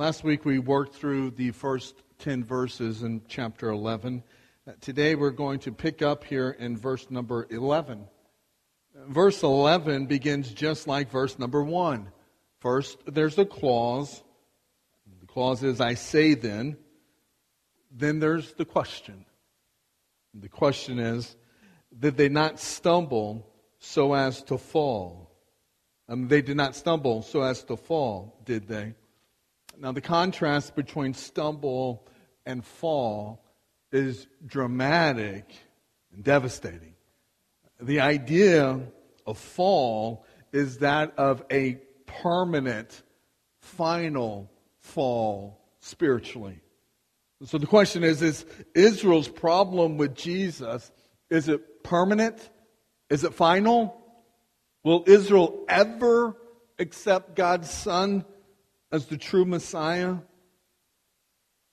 Last week we worked through the first 10 verses in chapter 11. Uh, Today we're going to pick up here in verse number 11. Verse 11 begins just like verse number 1. First, there's a clause. The clause is, I say then. Then there's the question. The question is, did they not stumble so as to fall? Um, they did not stumble so as to fall, did they? Now, the contrast between stumble and fall is dramatic and devastating. The idea of fall is that of a permanent, final fall spiritually. So the question is, is Israel's problem with Jesus, is it permanent? Is it final? Will Israel ever accept God's Son as the true Messiah?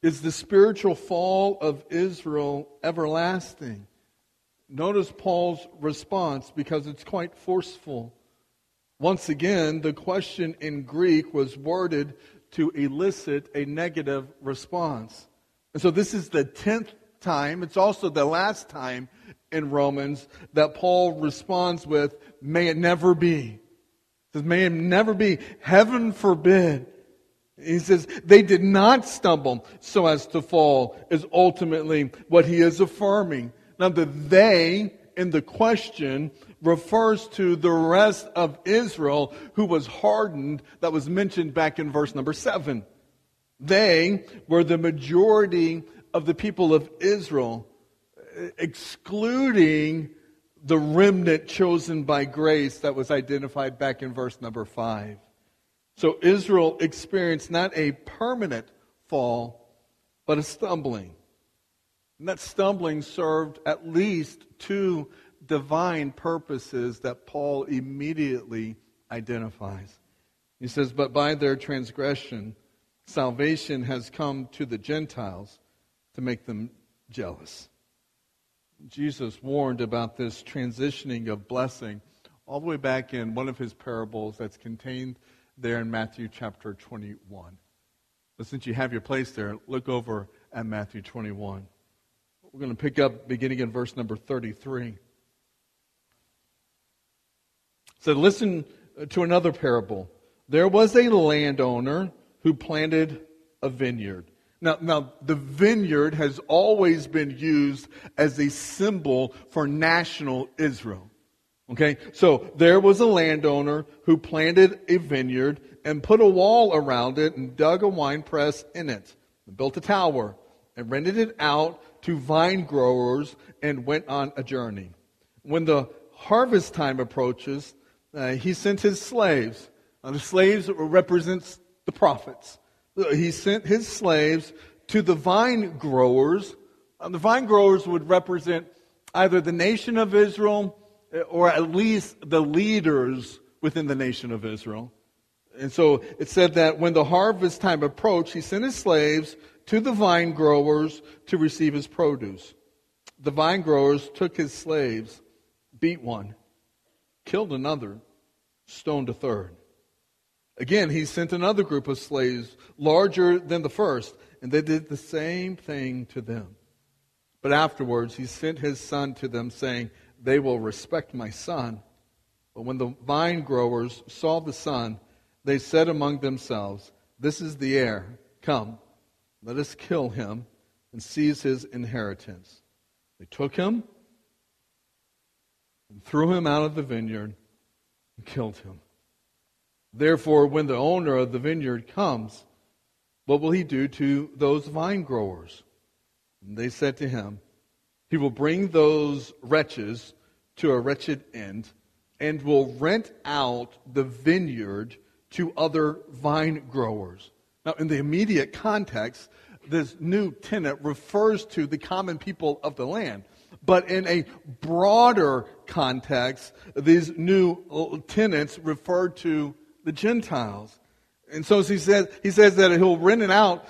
Is the spiritual fall of Israel everlasting? Notice Paul's response because it's quite forceful. Once again, the question in Greek was worded to elicit a negative response. And so this is the tenth time, it's also the last time in Romans that Paul responds with, May it never be. He says, May it never be. Heaven forbid. He says, they did not stumble so as to fall, is ultimately what he is affirming. Now, the they in the question refers to the rest of Israel who was hardened, that was mentioned back in verse number seven. They were the majority of the people of Israel, eh, excluding the remnant chosen by grace that was identified back in verse number five. So Israel experienced not a permanent fall, but a stumbling. And that stumbling served at least two divine purposes that Paul immediately identifies. He says, But by their transgression, salvation has come to the Gentiles to make them jealous. Jesus warned about this transitioning of blessing all the way back in one of his parables that's contained there in Matthew chapter 21. But since you have your place there, look over at Matthew 21. We're going to pick up beginning in verse number 33. So listen uh, to another parable. There was a landowner who planted a vineyard. Now, now, the vineyard has always been used as a symbol for national Israel. Okay, so there was a landowner who planted a vineyard and put a wall around it and dug a wine press in it, and built a tower and rented it out to vine growers and went on a journey. When the harvest time approaches, uh, he sent his slaves. Now, the slaves represents the prophets. He sent his slaves to the vine growers. Uh, the vine growers would represent either the nation of Israel or at least the leaders within the nation of Israel. And so it said that when the harvest time approached, he sent his slaves to the vine growers to receive his produce. The vine growers took his slaves, beat one, killed another, stoned a third. Again, he sent another group of slaves, larger than the first, and they did the same thing to them. But afterwards, he sent his son to them, saying, They will respect my son. But when the vine growers saw the son, they said among themselves, This is the heir. Come, let us kill him and seize his inheritance. They took him and threw him out of the vineyard and killed him. Therefore, when the owner of the vineyard comes, what will he do to those vine growers? And they said to him, He will bring those wretches to a wretched end and will rent out the vineyard to other vine growers. Now, in the immediate context, this new tenant refers to the common people of the land. But in a broader context, these new uh, tenants refer to the Gentiles. And so he says, he says that he'll rent it out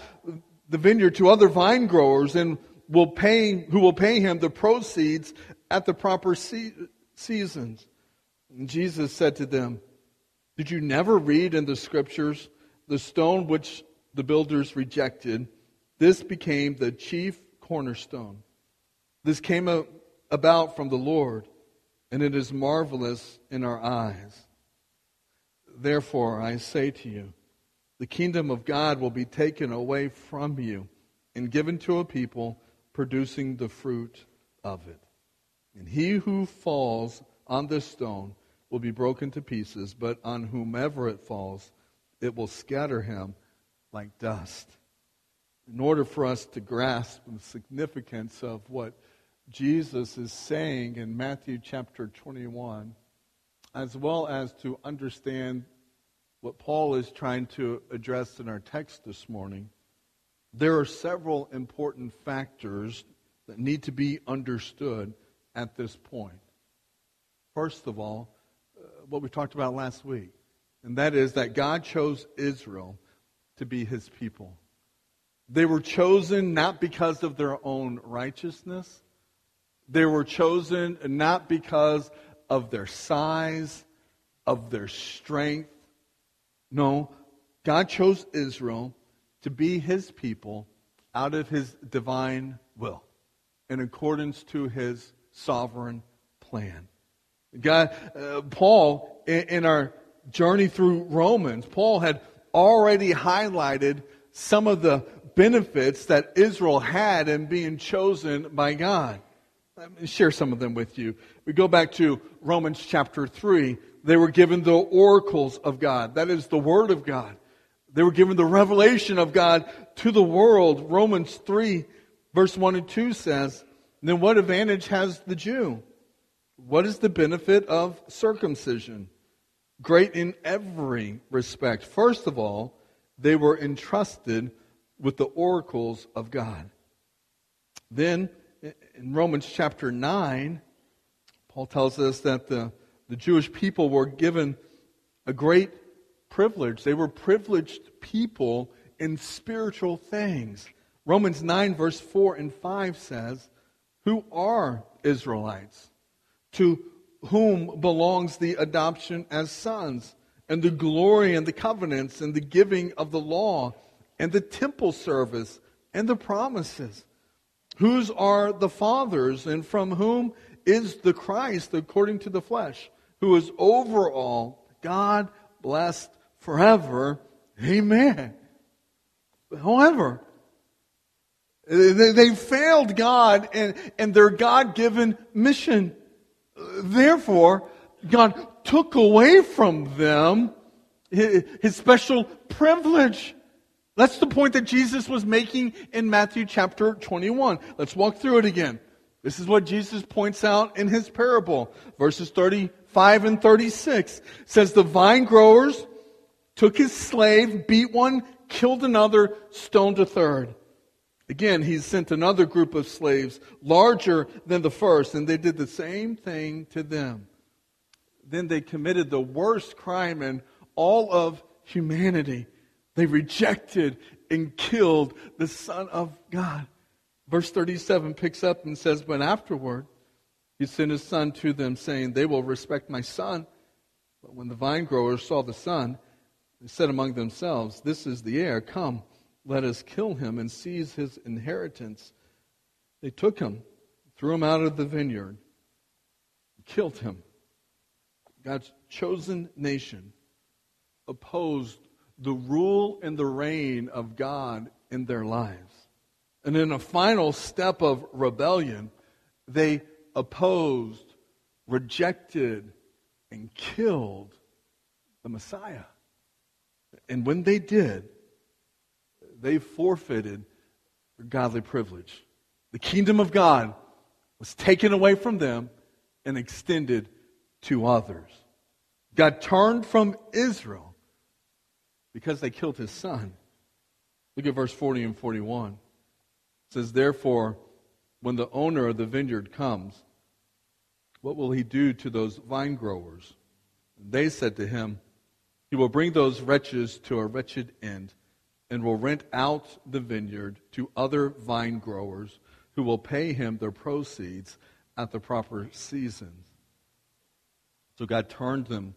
the vineyard to other vine growers and will pay, who will pay him the proceeds at the proper se- seasons. And Jesus said to them, Did you never read in the scriptures the stone which the builders rejected, this became the chief cornerstone. This came about from the Lord, and it is marvelous in our eyes. Therefore, I say to you, the kingdom of God will be taken away from you and given to a people producing the fruit of it. And he who falls on this stone will be broken to pieces, but on whomever it falls, it will scatter him like dust. In order for us to grasp the significance of what Jesus is saying in Matthew chapter 21, as well as to understand what Paul is trying to address in our text this morning, there are several important factors that need to be understood at this point. First of all, uh, what we talked about last week, and that is that God chose Israel to be his people. They were chosen not because of their own righteousness. They were chosen not because of their size, of their strength. No, God chose Israel to be his people out of his divine will in accordance to his sovereign plan. God, uh, Paul, in, in our journey through Romans, Paul had already highlighted some of the benefits that Israel had in being chosen by God. Let me share some of them with you. We go back to Romans chapter 3. They were given the oracles of God. That is the Word of God. They were given the revelation of God to the world. Romans 3, verse 1 and 2 says, Then what advantage has the Jew? What is the benefit of circumcision? Great in every respect. First of all, they were entrusted with the oracles of God. Then, in Romans chapter 9, Paul tells us that the, the Jewish people were given a great privilege. They were privileged people in spiritual things. Romans 9, verse 4 and 5 says, Who are Israelites? to whom belongs the adoption as sons, and the glory and the covenants, and the giving of the law, and the temple service, and the promises. Whose are the fathers, and from whom is the Christ according to the flesh, who is over all, God blessed forever. Amen. However, they, failed God and, and their God given mission. Therefore, God took away from them his special privilege. That's the point that Jesus was making in Matthew chapter 21. Let's walk through it again. This is what Jesus points out in his parable. Verses 35 and 36 says, The vine growers took his slave, beat one, killed another, stoned a third. Again, he sent another group of slaves, larger than the first, and they did the same thing to them. Then they committed the worst crime in all of humanity. They rejected and killed the Son of God. Verse 37 picks up and says, But afterward, he sent his son to them, saying, They will respect my son. But when the vine growers saw the son, they said among themselves, This is the heir. Come let us kill him and seize his inheritance. They took him, threw him out of the vineyard, killed him. God's chosen nation opposed the rule and the reign of God in their lives. And in a final step of rebellion, they opposed, rejected, and killed the Messiah. And when they did, they forfeited their godly privilege. The kingdom of God was taken away from them and extended to others. God turned from Israel because they killed his son. Look at verse 40 and 41. It says, Therefore, when the owner of the vineyard comes, what will he do to those vine growers? They said to him, He will bring those wretches to a wretched end and will rent out the vineyard to other vine growers who will pay him their proceeds at the proper seasons. So God turned them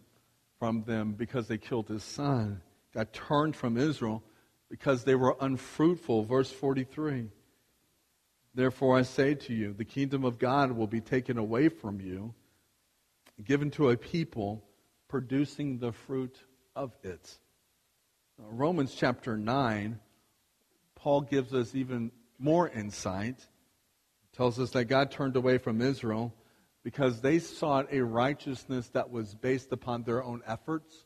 from them because they killed his son. God turned from Israel because they were unfruitful. Verse 43. Therefore I say to you, the kingdom of God will be taken away from you, given to a people producing the fruit of it. Uh, Romans chapter 9, Paul gives us even more insight. tells us that God turned away from Israel because they sought a righteousness that was based upon their own efforts,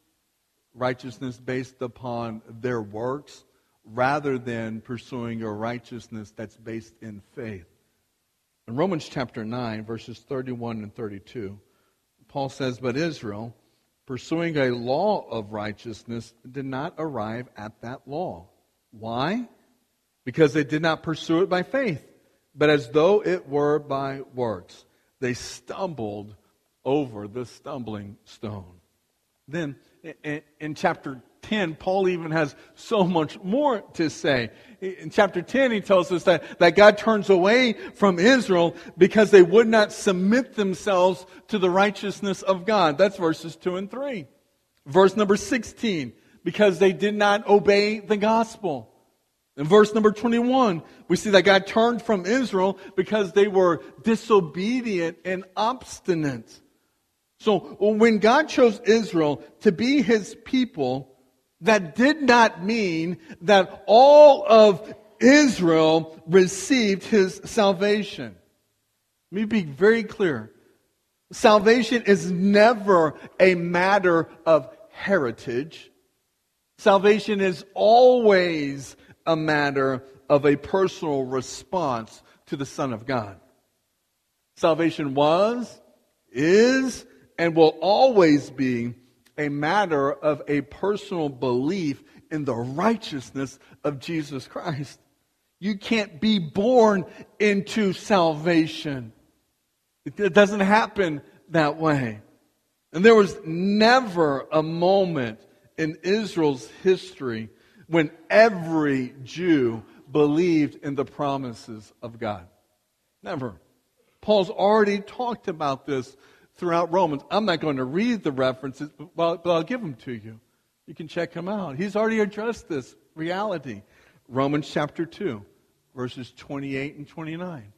righteousness based upon their works, rather than pursuing a righteousness that's based in faith. In Romans chapter 9, verses 31 and 32, Paul says, But Israel, pursuing a law of righteousness, did not arrive at that law. Why? Because they did not pursue it by faith, but as though it were by works. They stumbled over the stumbling stone. Then, in, chapter 10, Paul even has so much more to say. In chapter 10, he tells us that, that God turns away from Israel because they would not submit themselves to the righteousness of God. That's verses 2 and 3. Verse number 16, because they did not obey the gospel. In verse number 21, we see that God turned from Israel because they were disobedient and obstinate. So when God chose Israel to be his people, that did not mean that all of Israel received his salvation. Let me be very clear. Salvation is never a matter of heritage. Salvation is always a matter of a personal response to the Son of God. Salvation was, is, and will always be a matter of a personal belief in the righteousness of Jesus Christ. You can't be born into salvation. It doesn't happen that way. And there was never a moment in Israel's history when every Jew believed in the promises of God. Never. Paul's already talked about this throughout Romans. I'm not going to read the references, but, I'll give them to you. You can check them out. He's already addressed this reality. Romans chapter 2, verses 28 and 29.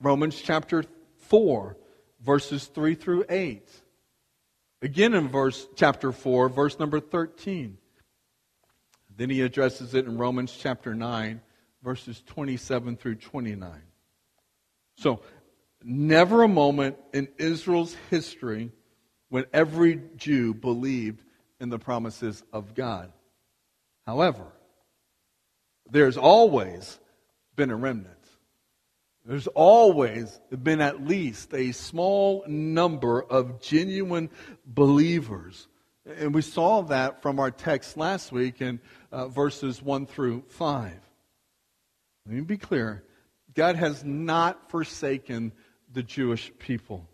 Romans chapter 4, verses 3 through 8. Again in verse chapter 4, verse number 13. Then he addresses it in Romans chapter 9, verses 27 through 29. So never a moment in Israel's history when every Jew believed in the promises of God. However, there's always been a remnant. There's always been at least a small number of genuine believers. And we saw that from our text last week in uh, verses 1 through 5. Let me be clear God has not forsaken the Jewish people.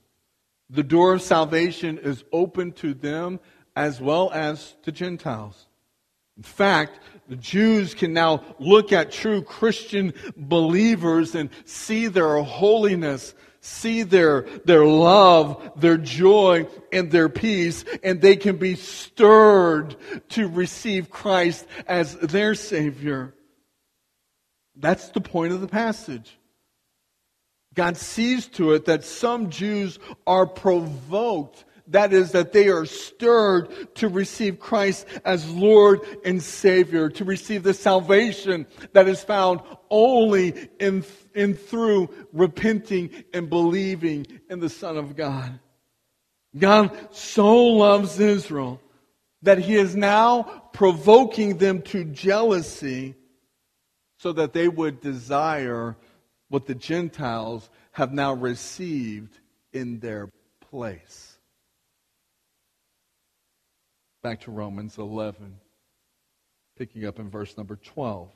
The door of salvation is open to them as well as to Gentiles. In fact, the Jews can now look at true Christian believers and see their holiness, see their, their love, their joy, and their peace, and they can be stirred to receive Christ as their Savior. That's the point of the passage. God sees to it that some Jews are provoked. That is, that they are stirred to receive Christ as Lord and Savior, to receive the salvation that is found only in, in through repenting and believing in the Son of God. God so loves Israel that he is now provoking them to jealousy so that they would desire what the Gentiles have now received in their place. Back to Romans 11, picking up in verse number 12.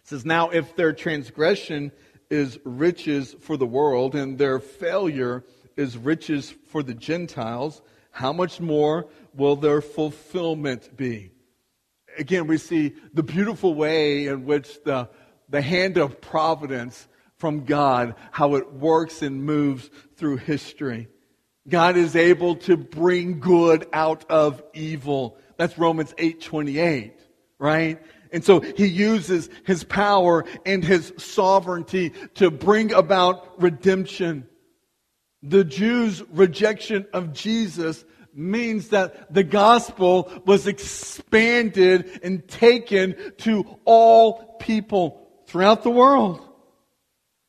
It says, Now if their transgression is riches for the world and their failure is riches for the Gentiles, how much more will their fulfillment be? Again, we see the beautiful way in which the the hand of providence from God, how it works and moves through history. God is able to bring good out of evil. That's Romans 8:28. right? And so he uses his power and his sovereignty to bring about redemption. The Jews' rejection of Jesus means that the gospel was expanded and taken to all people throughout the world.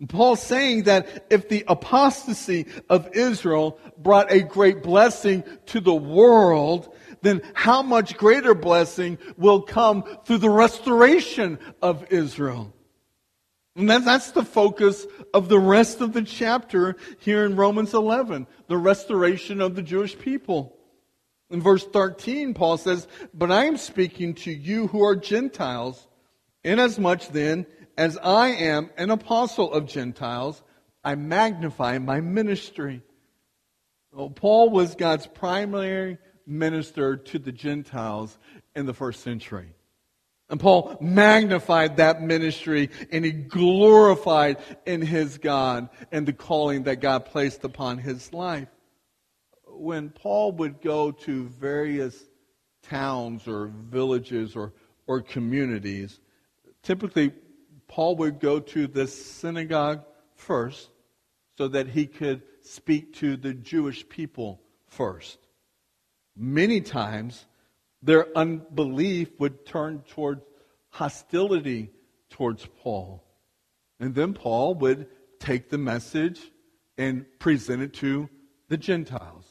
Paul's saying that if the apostasy of Israel brought a great blessing to the world, then how much greater blessing will come through the restoration of Israel? And that's the focus of the rest of the chapter here in Romans 11, the restoration of the Jewish people. In verse 13, Paul says, But I am speaking to you who are Gentiles, inasmuch then as I am an apostle of Gentiles, I magnify my ministry. Well, Paul was God's primary minister to the Gentiles in the first century. And Paul magnified that ministry and he glorified in his God and the calling that God placed upon his life. When Paul would go to various towns or villages or, or communities, typically Paul would go to the synagogue first so that he could speak to the Jewish people first. Many times, their unbelief would turn towards hostility towards Paul. And then Paul would take the message and present it to the Gentiles.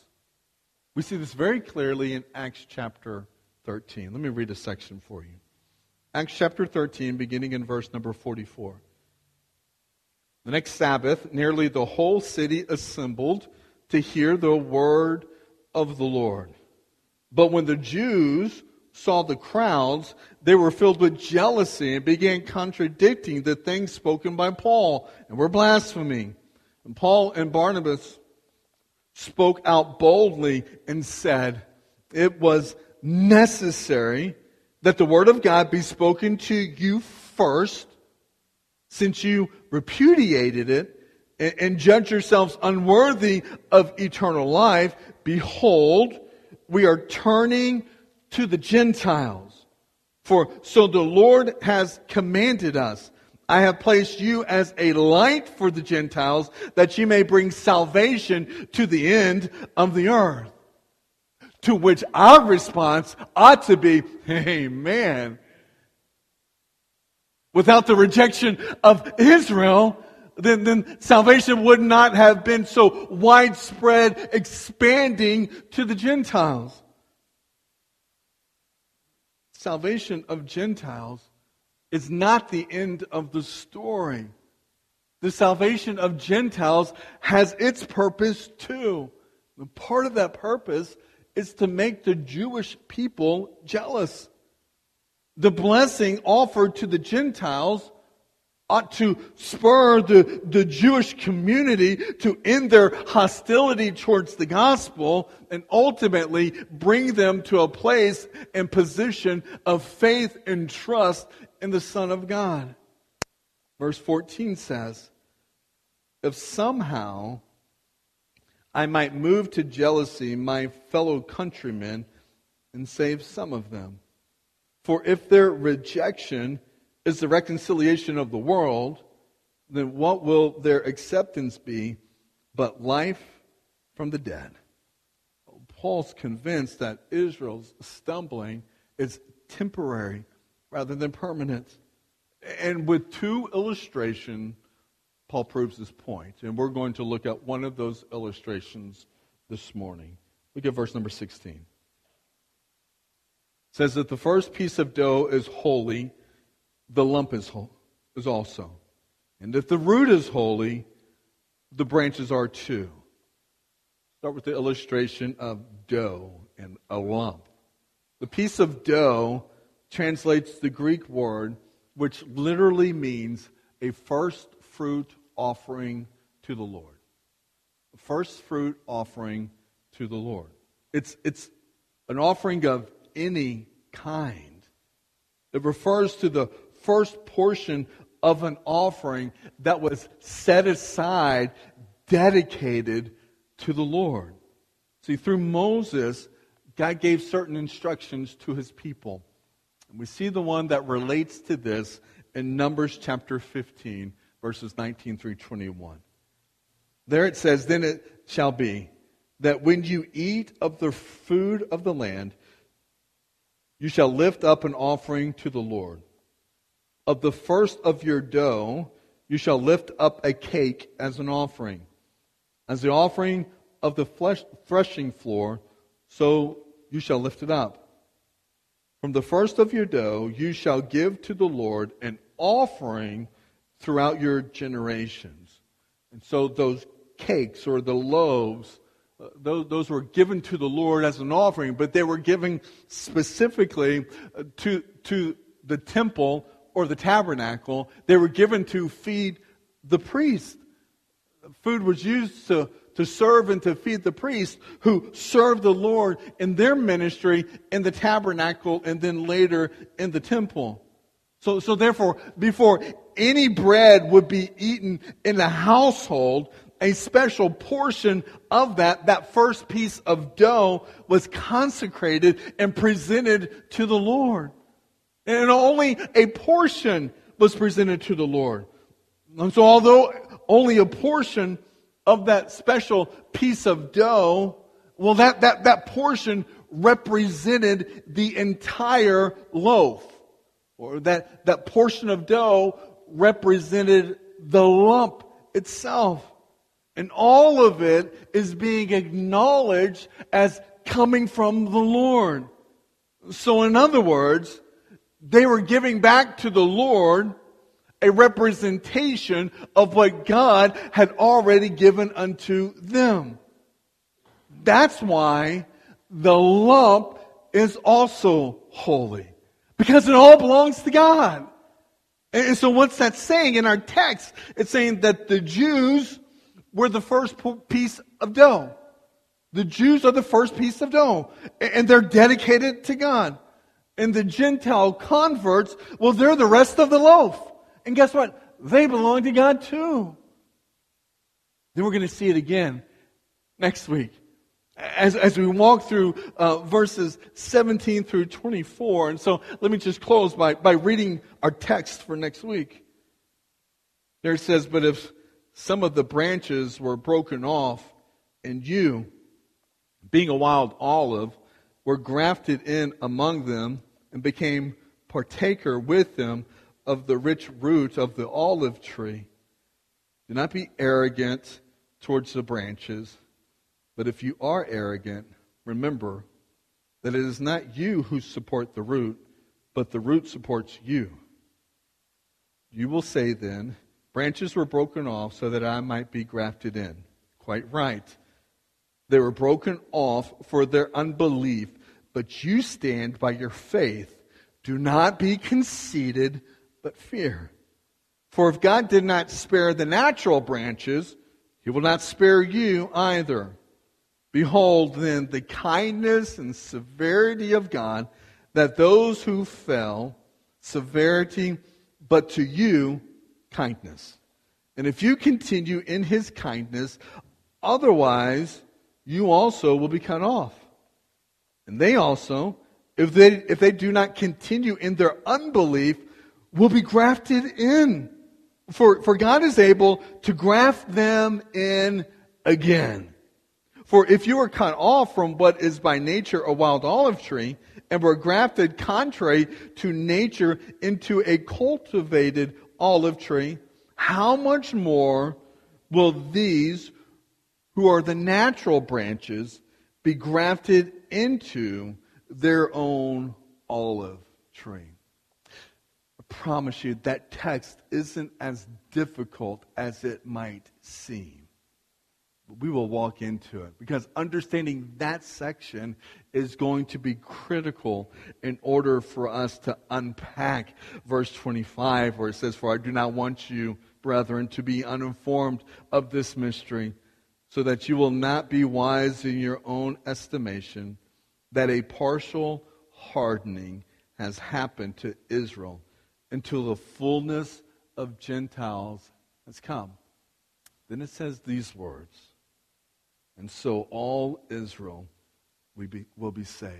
We see this very clearly in Acts chapter 13. Let me read a section for you. Acts chapter 13, beginning in verse number 44. The next Sabbath, nearly the whole city assembled to hear the word of the Lord. But when the Jews saw the crowds, they were filled with jealousy and began contradicting the things spoken by Paul and were blaspheming. And Paul and Barnabas spoke out boldly and said, It was necessary that the word of God be spoken to you first, since you repudiated it and, and judge yourselves unworthy of eternal life. Behold, we are turning to the Gentiles. For so the Lord has commanded us. I have placed you as a light for the Gentiles that you may bring salvation to the end of the earth. To which our response ought to be, Amen. Without the rejection of Israel, then, then salvation would not have been so widespread, expanding to the Gentiles. Salvation of Gentiles is not the end of the story. The salvation of Gentiles has its purpose too. And part of that purpose is to make the Jewish people jealous. The blessing offered to the Gentiles ought to spur the, the Jewish community to end their hostility towards the gospel and ultimately bring them to a place and position of faith and trust in the Son of God. Verse 14 says, If somehow I might move to jealousy my fellow countrymen and save some of them. For if their rejection is the reconciliation of the world, then what will their acceptance be but life from the dead? Paul's convinced that Israel's stumbling is temporary rather than permanent. And with two illustrations, Paul proves this. And we're going to look at one of those illustrations this morning. Look at verse number 16. It says that the first piece of dough is holy the lump is, is also. And if the root is holy, the branches are too. Start with the illustration of dough and a lump. The piece of dough translates the Greek word, which literally means a first fruit offering to the Lord. First fruit offering to the Lord. It's, it's an offering of any kind. It refers to the first portion of an offering that was set aside, dedicated to the Lord. See, through Moses, God gave certain instructions to his people. And we see the one that relates to this in Numbers chapter 15, verses 19 through 21. There it says, Then it shall be that when you eat of the food of the land, you shall lift up an offering to the Lord. Of the first of your dough, you shall lift up a cake as an offering. As the offering of the flesh, threshing floor, so you shall lift it up. From the first of your dough, you shall give to the Lord an offering throughout your generations. And so those cakes or the loaves, uh, those, those were given to the Lord as an offering, but they were given specifically uh, to, to the temple or the tabernacle. They were given to feed the priest. Food was used to, to serve and to feed the priests who served the Lord in their ministry in the tabernacle and then later in the temple. So, so therefore, before any bread would be eaten in the household, a special portion of that, that first piece of dough was consecrated and presented to the Lord. And only a portion was presented to the Lord. And so although only a portion of that special piece of dough, well, that, that, that portion represented the entire loaf. Or that, that portion of dough represented the lump itself. And all of it is being acknowledged as coming from the Lord. So, in other words, they were giving back to the Lord a representation of what God had already given unto them. That's why the lump is also holy. Because it all belongs to God. And so what's that saying in our text? It's saying that the Jews were the first piece of dough. The Jews are the first piece of dough. And they're dedicated to God. And the Gentile converts, well, they're the rest of the loaf. And guess what? They belong to God too. Then we're going to see it again next week. As, as we walk through uh, verses 17 through 24. And so let me just close by, by reading our text for next week. There it says, But if some of the branches were broken off, and you, being a wild olive, were grafted in among them and became partaker with them of the rich root of the olive tree. Do not be arrogant towards the branches, but if you are arrogant, remember that it is not you who support the root, but the root supports you. You will say then, Branches were broken off so that I might be grafted in. Quite right. They were broken off for their unbelief, but you stand by your faith. Do not be conceited, but fear. For if God did not spare the natural branches, he will not spare you either. Behold, then, the kindness and severity of God, that those who fell, severity, but to you, kindness. And if you continue in his kindness, otherwise you also will be cut off. And they also, if they, if they do not continue in their unbelief, will be grafted in. For, for God is able to graft them in again. For if you are cut off from what is by nature a wild olive tree, and were grafted contrary to nature into a cultivated olive tree, how much more will these who are the natural branches be grafted into their own olive tree? I promise you that text isn't as difficult as it might seem we will walk into it because understanding that section is going to be critical in order for us to unpack verse 25 where it says, For I do not want you, brethren, to be uninformed of this mystery, so that you will not be wise in your own estimation, that a partial hardening has happened to Israel until the fullness of Gentiles has come. Then it says these words. And so all Israel will be, saved.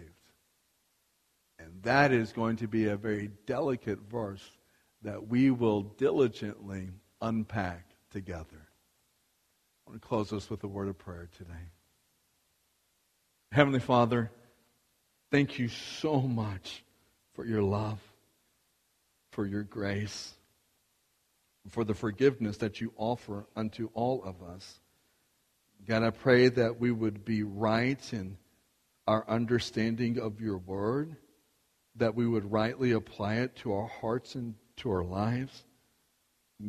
And that is going to be a very delicate verse that we will diligently unpack together. I want to close us with a word of prayer today. Heavenly Father, thank you so much for your love, for your grace, for the forgiveness that you offer unto all of us. God, I pray that we would be right in our understanding of your word, that we would rightly apply it to our hearts and to our lives.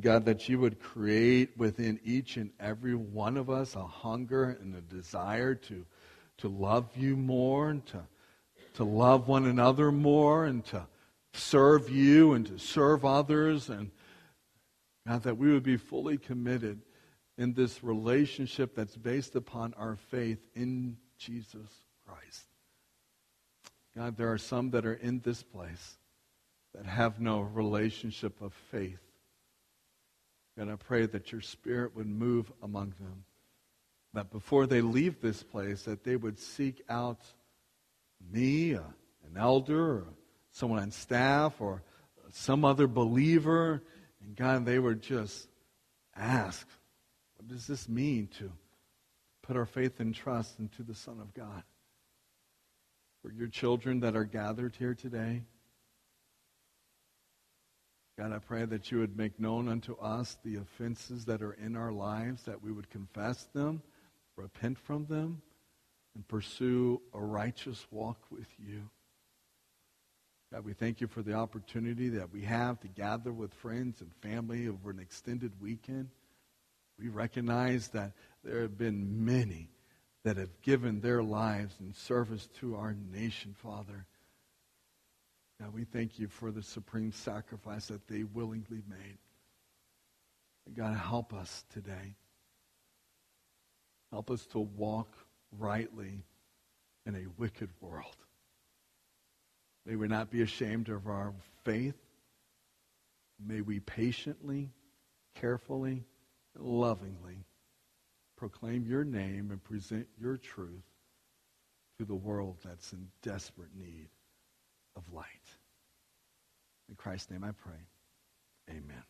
God, that you would create within each and every one of us a hunger and a desire to, to love you more and to, to love one another more and to serve you and to serve others. And God, that we would be fully committed in this relationship that's based upon our faith in Jesus Christ. God, there are some that are in this place that have no relationship of faith. And I pray that your spirit would move among them. That before they leave this place, that they would seek out me, uh, an elder, or someone on staff, or some other believer. And God, they would just ask, what does this mean to put our faith and trust into the Son of God? For your children that are gathered here today, God, I pray that you would make known unto us the offenses that are in our lives, that we would confess them, repent from them, and pursue a righteous walk with you. God, we thank you for the opportunity that we have to gather with friends and family over an extended weekend. We recognize that there have been many that have given their lives in service to our nation, Father. God, we thank you for the supreme sacrifice that they willingly made. God, help us today. Help us to walk rightly in a wicked world. May we not be ashamed of our faith. May we patiently, carefully, lovingly proclaim your name and present your truth to the world that's in desperate need of light. In Christ's name I pray. Amen.